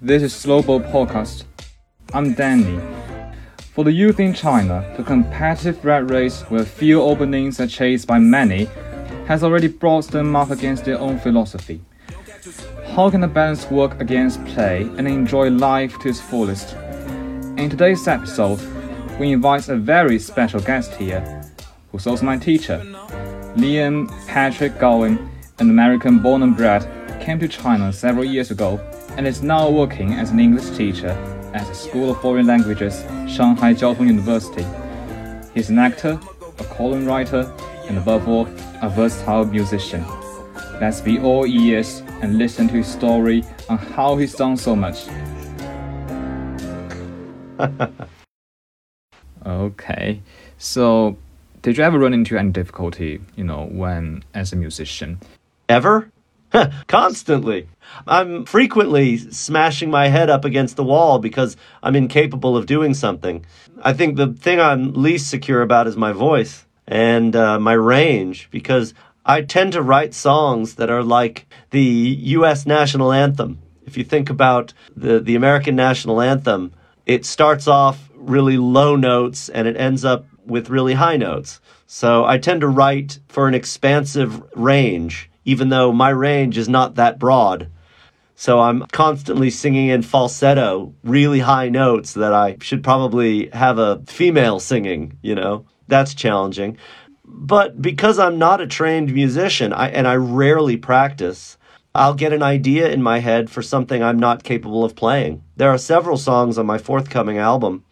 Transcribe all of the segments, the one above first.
This is Slowbo Podcast. I'm Danny. For the youth in China, the competitive rat race where few openings are chased by many has already brought them up against their own philosophy. How can the balance work against play and enjoy life to its fullest? In today's episode, we invite a very special guest here, who's also my teacher. Liam Patrick Gowing, an American born and bred, came to China several years ago and is now working as an English teacher at the School of Foreign Languages, Shanghai Jiao Tong University. He's an actor, a column writer, and above all, a versatile musician. Let's be all ears and listen to his story on how he's done so much. okay, so did you ever run into any difficulty, you know, when as a musician? Ever? Constantly. I'm frequently smashing my head up against the wall because I'm incapable of doing something. I think the thing I'm least secure about is my voice and uh, my range because I tend to write songs that are like the U.S. national anthem. If you think about the, the American national anthem, it starts off really low notes and it ends up with really high notes. So I tend to write for an expansive range even though my range is not that broad. So I'm constantly singing in falsetto, really high notes that I should probably have a female singing, you know? That's challenging. But because I'm not a trained musician I, and I rarely practice, I'll get an idea in my head for something I'm not capable of playing. There are several songs on my forthcoming album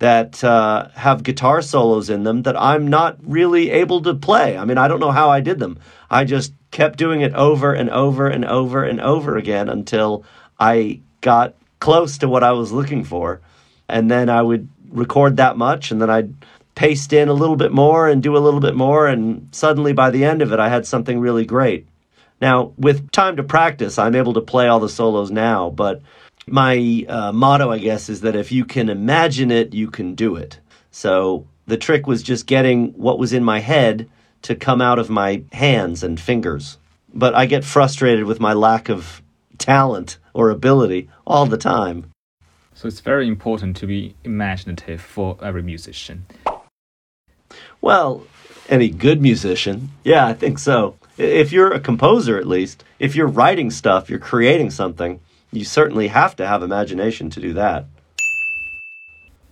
that uh, have guitar solos in them that I'm not really able to play. I mean, I don't know how I did them. I just kept doing it over and over and over and over again until I got close to what I was looking for. And then I would record that much and then I'd paste in a little bit more and do a little bit more. And suddenly by the end of it, I had something really great. Now, with time to practice, I'm able to play all the solos now, but my uh, motto, I guess, is that if you can imagine it, you can do it. So the trick was just getting what was in my head to come out of my hands and fingers. But I get frustrated with my lack of talent or ability all the time. So it's very important to be imaginative for every musician. Well, any good musician, yeah, I think so. If you're a composer, at least, if you're writing stuff, you're creating something, you certainly have to have imagination to do that.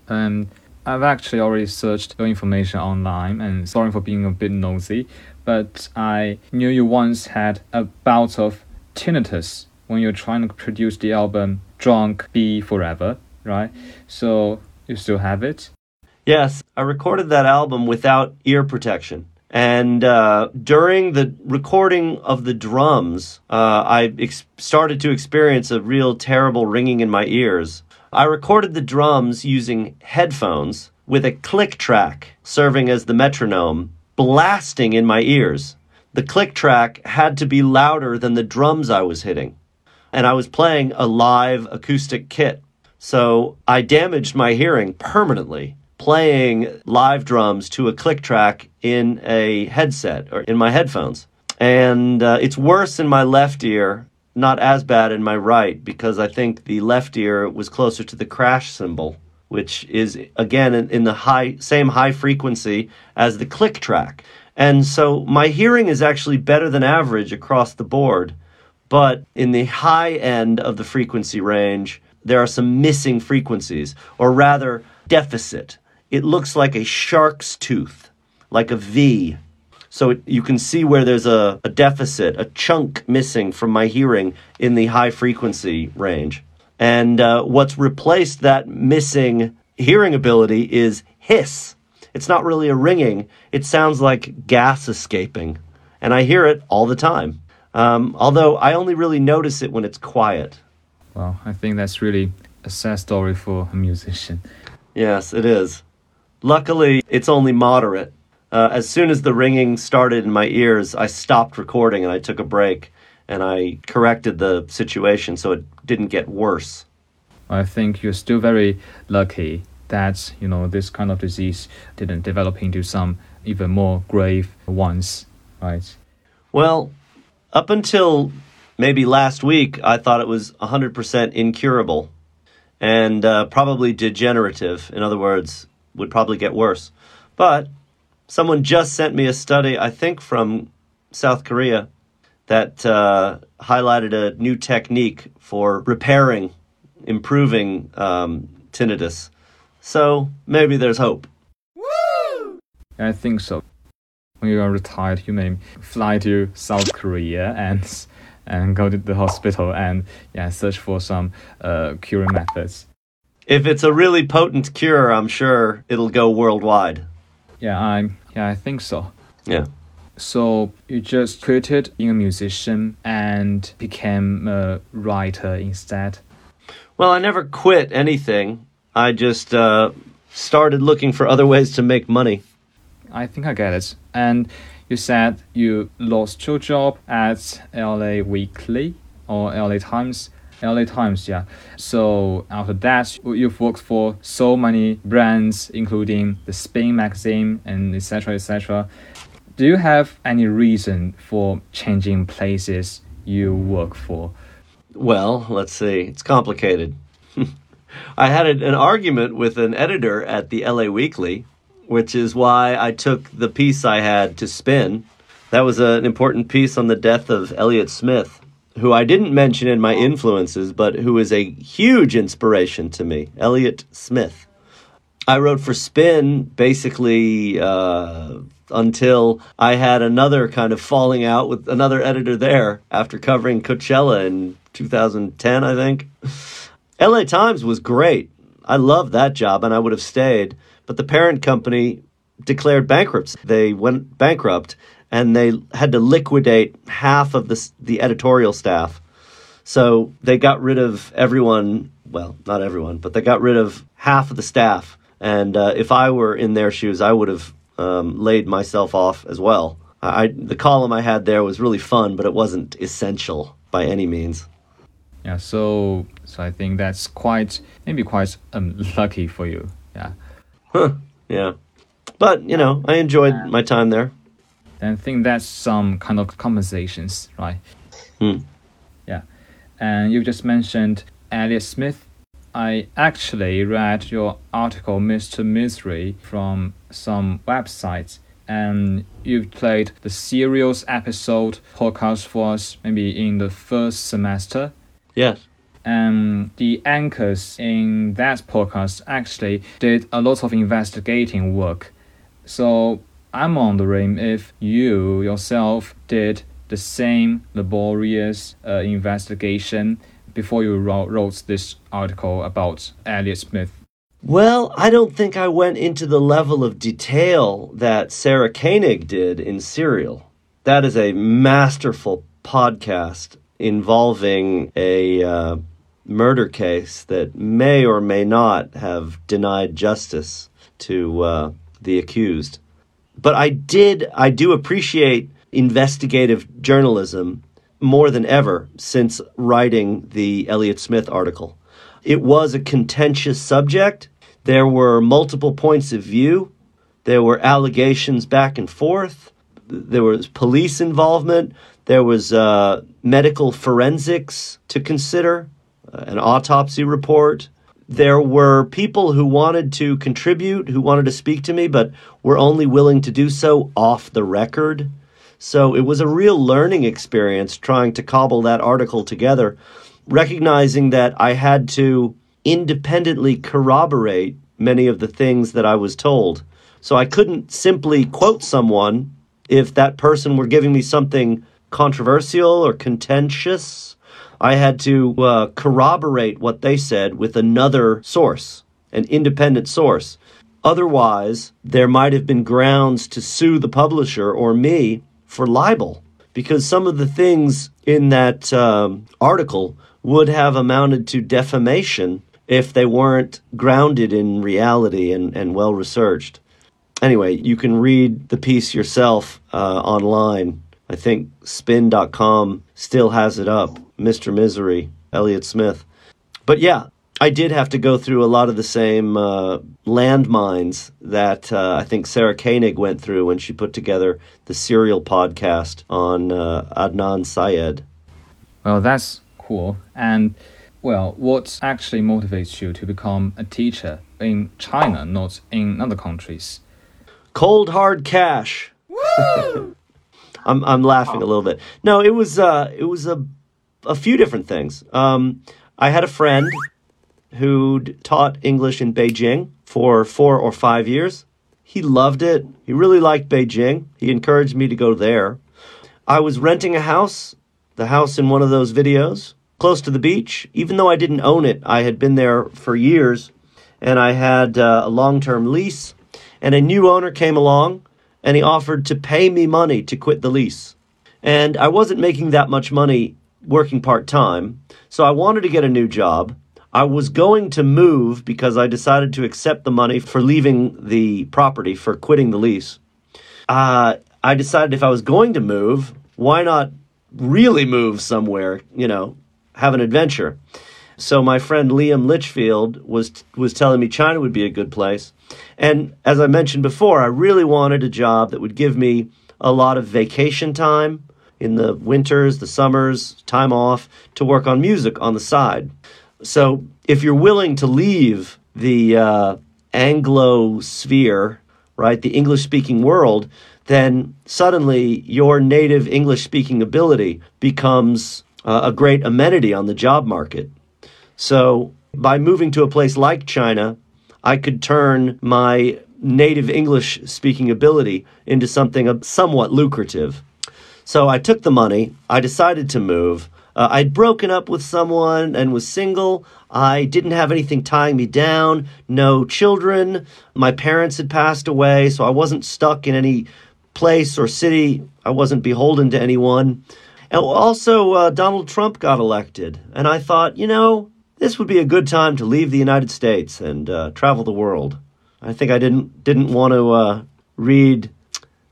Um, I've actually already searched your information online, and sorry for being a bit nosy, but I knew you once had a bout of tinnitus when you're trying to produce the album Drunk Be Forever, right? So you still have it? Yes, I recorded that album without ear protection. And uh, during the recording of the drums, uh, I ex- started to experience a real terrible ringing in my ears. I recorded the drums using headphones with a click track serving as the metronome, blasting in my ears. The click track had to be louder than the drums I was hitting. And I was playing a live acoustic kit. So I damaged my hearing permanently playing live drums to a click track in a headset or in my headphones. And uh, it's worse in my left ear not as bad in my right because I think the left ear was closer to the crash cymbal, which is again in, in the high same high frequency as the click track. And so my hearing is actually better than average across the board, but in the high end of the frequency range, there are some missing frequencies, or rather, deficit. It looks like a shark's tooth, like a V so it, you can see where there's a, a deficit, a chunk missing from my hearing in the high frequency range. And uh, what's replaced that missing hearing ability is hiss. It's not really a ringing, it sounds like gas escaping. And I hear it all the time. Um, although I only really notice it when it's quiet. Well, I think that's really a sad story for a musician. Yes, it is. Luckily, it's only moderate uh, as soon as the ringing started in my ears, I stopped recording and I took a break and I corrected the situation so it didn't get worse. I think you're still very lucky that you know this kind of disease didn't develop into some even more grave ones, right? Well, up until maybe last week I thought it was 100% incurable and uh, probably degenerative. In other words, would probably get worse. But someone just sent me a study, I think from South Korea, that uh, highlighted a new technique for repairing, improving um, tinnitus. So maybe there's hope. I think so. When you are retired, you may fly to South Korea and and go to the hospital and yeah search for some uh, curing methods. If it's a really potent cure, I'm sure it'll go worldwide. Yeah, I yeah I think so. Yeah. So you just quitted being a musician and became a writer instead. Well, I never quit anything. I just uh, started looking for other ways to make money. I think I get it. And you said you lost your job at LA Weekly or LA Times. LA Times, yeah. So after that, you've worked for so many brands, including the Spin magazine and etc. etc. Do you have any reason for changing places you work for? Well, let's see. It's complicated. I had an argument with an editor at the LA Weekly, which is why I took the piece I had to spin. That was an important piece on the death of Elliott Smith, who I didn't mention in my influences, but who is a huge inspiration to me. Elliott Smith. I wrote for Spin basically uh, until I had another kind of falling out with another editor there after covering Coachella in 2010, I think. LA Times was great. I loved that job and I would have stayed, but the parent company declared bankruptcy. They went bankrupt and they had to liquidate half of the the editorial staff. So they got rid of everyone, well, not everyone, but they got rid of half of the staff. And uh, if I were in their shoes, I would have um, laid myself off as well. I, the column I had there was really fun, but it wasn't essential by any means. Yeah, so so I think that's quite maybe quite um, lucky for you. Yeah. Huh. Yeah. But you know, I enjoyed my time there. And I think that's some kind of compensations, right? Hmm. Yeah. And you just mentioned Elliott Smith. I actually read your article, Mr. Misery, from some websites, and you've played the Serials episode podcast for us maybe in the first semester. Yes. And the anchors in that podcast actually did a lot of investigating work. So I'm wondering if you yourself did the same laborious uh, investigation before you wrote, wrote this article about Elliott Smith. Well, I don't think I went into the level of detail that Sarah Koenig did in Serial. That is a masterful podcast involving a uh, murder case that may or may not have denied justice to uh, the accused. But I did, I do appreciate investigative journalism more than ever since writing the Elliott Smith article. It was a contentious subject. There were multiple points of view. There were allegations back and forth. There was police involvement. There was uh, medical forensics to consider, uh, an autopsy report. There were people who wanted to contribute, who wanted to speak to me, but were only willing to do so off the record. So it was a real learning experience trying to cobble that article together, recognizing that I had to independently corroborate many of the things that I was told. So I couldn't simply quote someone if that person were giving me something controversial or contentious. I had to uh, corroborate what they said with another source, an independent source. Otherwise, there might have been grounds to sue the publisher or me for libel because some of the things in that um, article would have amounted to defamation if they weren't grounded in reality and, and well researched. Anyway, you can read the piece yourself uh, online. I think spin.com still has it up. Mr. Misery, Elliott Smith. But yeah, I did have to go through a lot of the same uh, landmines that uh, I think Sarah Koenig went through when she put together the Serial podcast on uh, Adnan Syed. Well, that's cool. And well, what actually motivates you to become a teacher in China, not in other countries? Cold hard cash. I'm I'm laughing a little bit. No, it was uh it was a a few different things. Um, I had a friend who taught English in Beijing for four or five years. He loved it. He really liked Beijing. He encouraged me to go there. I was renting a house, the house in one of those videos, close to the beach. Even though I didn't own it, I had been there for years and I had uh, a long term lease. And a new owner came along and he offered to pay me money to quit the lease. And I wasn't making that much money working part time, so I wanted to get a new job. I was going to move because I decided to accept the money for leaving the property, for quitting the lease. Uh, I decided if I was going to move, why not really move somewhere, you know, have an adventure. So my friend Liam Litchfield was was telling me China would be a good place. And as I mentioned before, I really wanted a job that would give me a lot of vacation time in the winters, the summers, time off to work on music on the side. So if you're willing to leave the uh, Anglo sphere, right, the English speaking world, then suddenly your native English speaking ability becomes uh, a great amenity on the job market. So by moving to a place like China, I could turn my native English speaking ability into something somewhat lucrative. So I took the money, I decided to move. Uh, I'd broken up with someone and was single. I didn't have anything tying me down, no children. My parents had passed away, so I wasn't stuck in any place or city. I wasn't beholden to anyone. And also, uh, Donald Trump got elected, and I thought, you know, this would be a good time to leave the United States and uh, travel the world. I think I didn't didn't want to uh, read.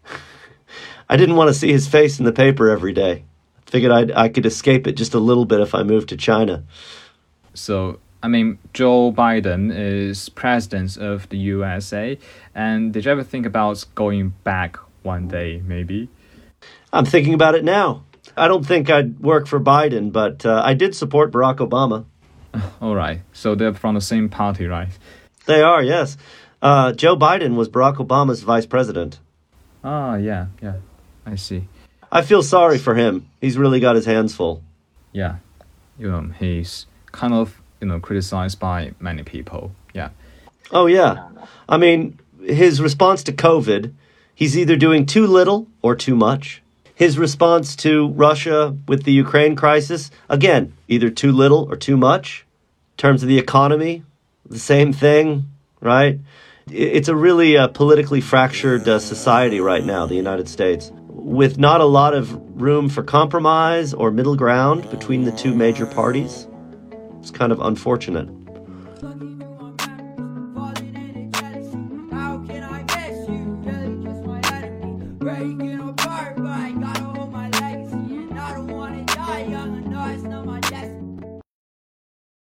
I didn't want to see his face in the paper every day. I Figured I I could escape it just a little bit if I moved to China. So I mean, Joe Biden is president of the USA, and did you ever think about going back one day, maybe? I'm thinking about it now. I don't think I'd work for Biden, but uh, I did support Barack Obama. All right. So they're from the same party, right? They are, yes. Uh, Joe Biden was Barack Obama's vice president. Ah, yeah, yeah. I see. I feel sorry for him. He's really got his hands full. Yeah. You know, he's kind of, you know, criticized by many people. Yeah. Oh, yeah. I mean, his response to COVID, he's either doing too little or too much. His response to Russia with the Ukraine crisis, again, either too little or too much terms of the economy, the same thing, right? It's a really uh, politically fractured uh, society right now, the United States, with not a lot of room for compromise or middle ground between the two major parties. It's kind of unfortunate.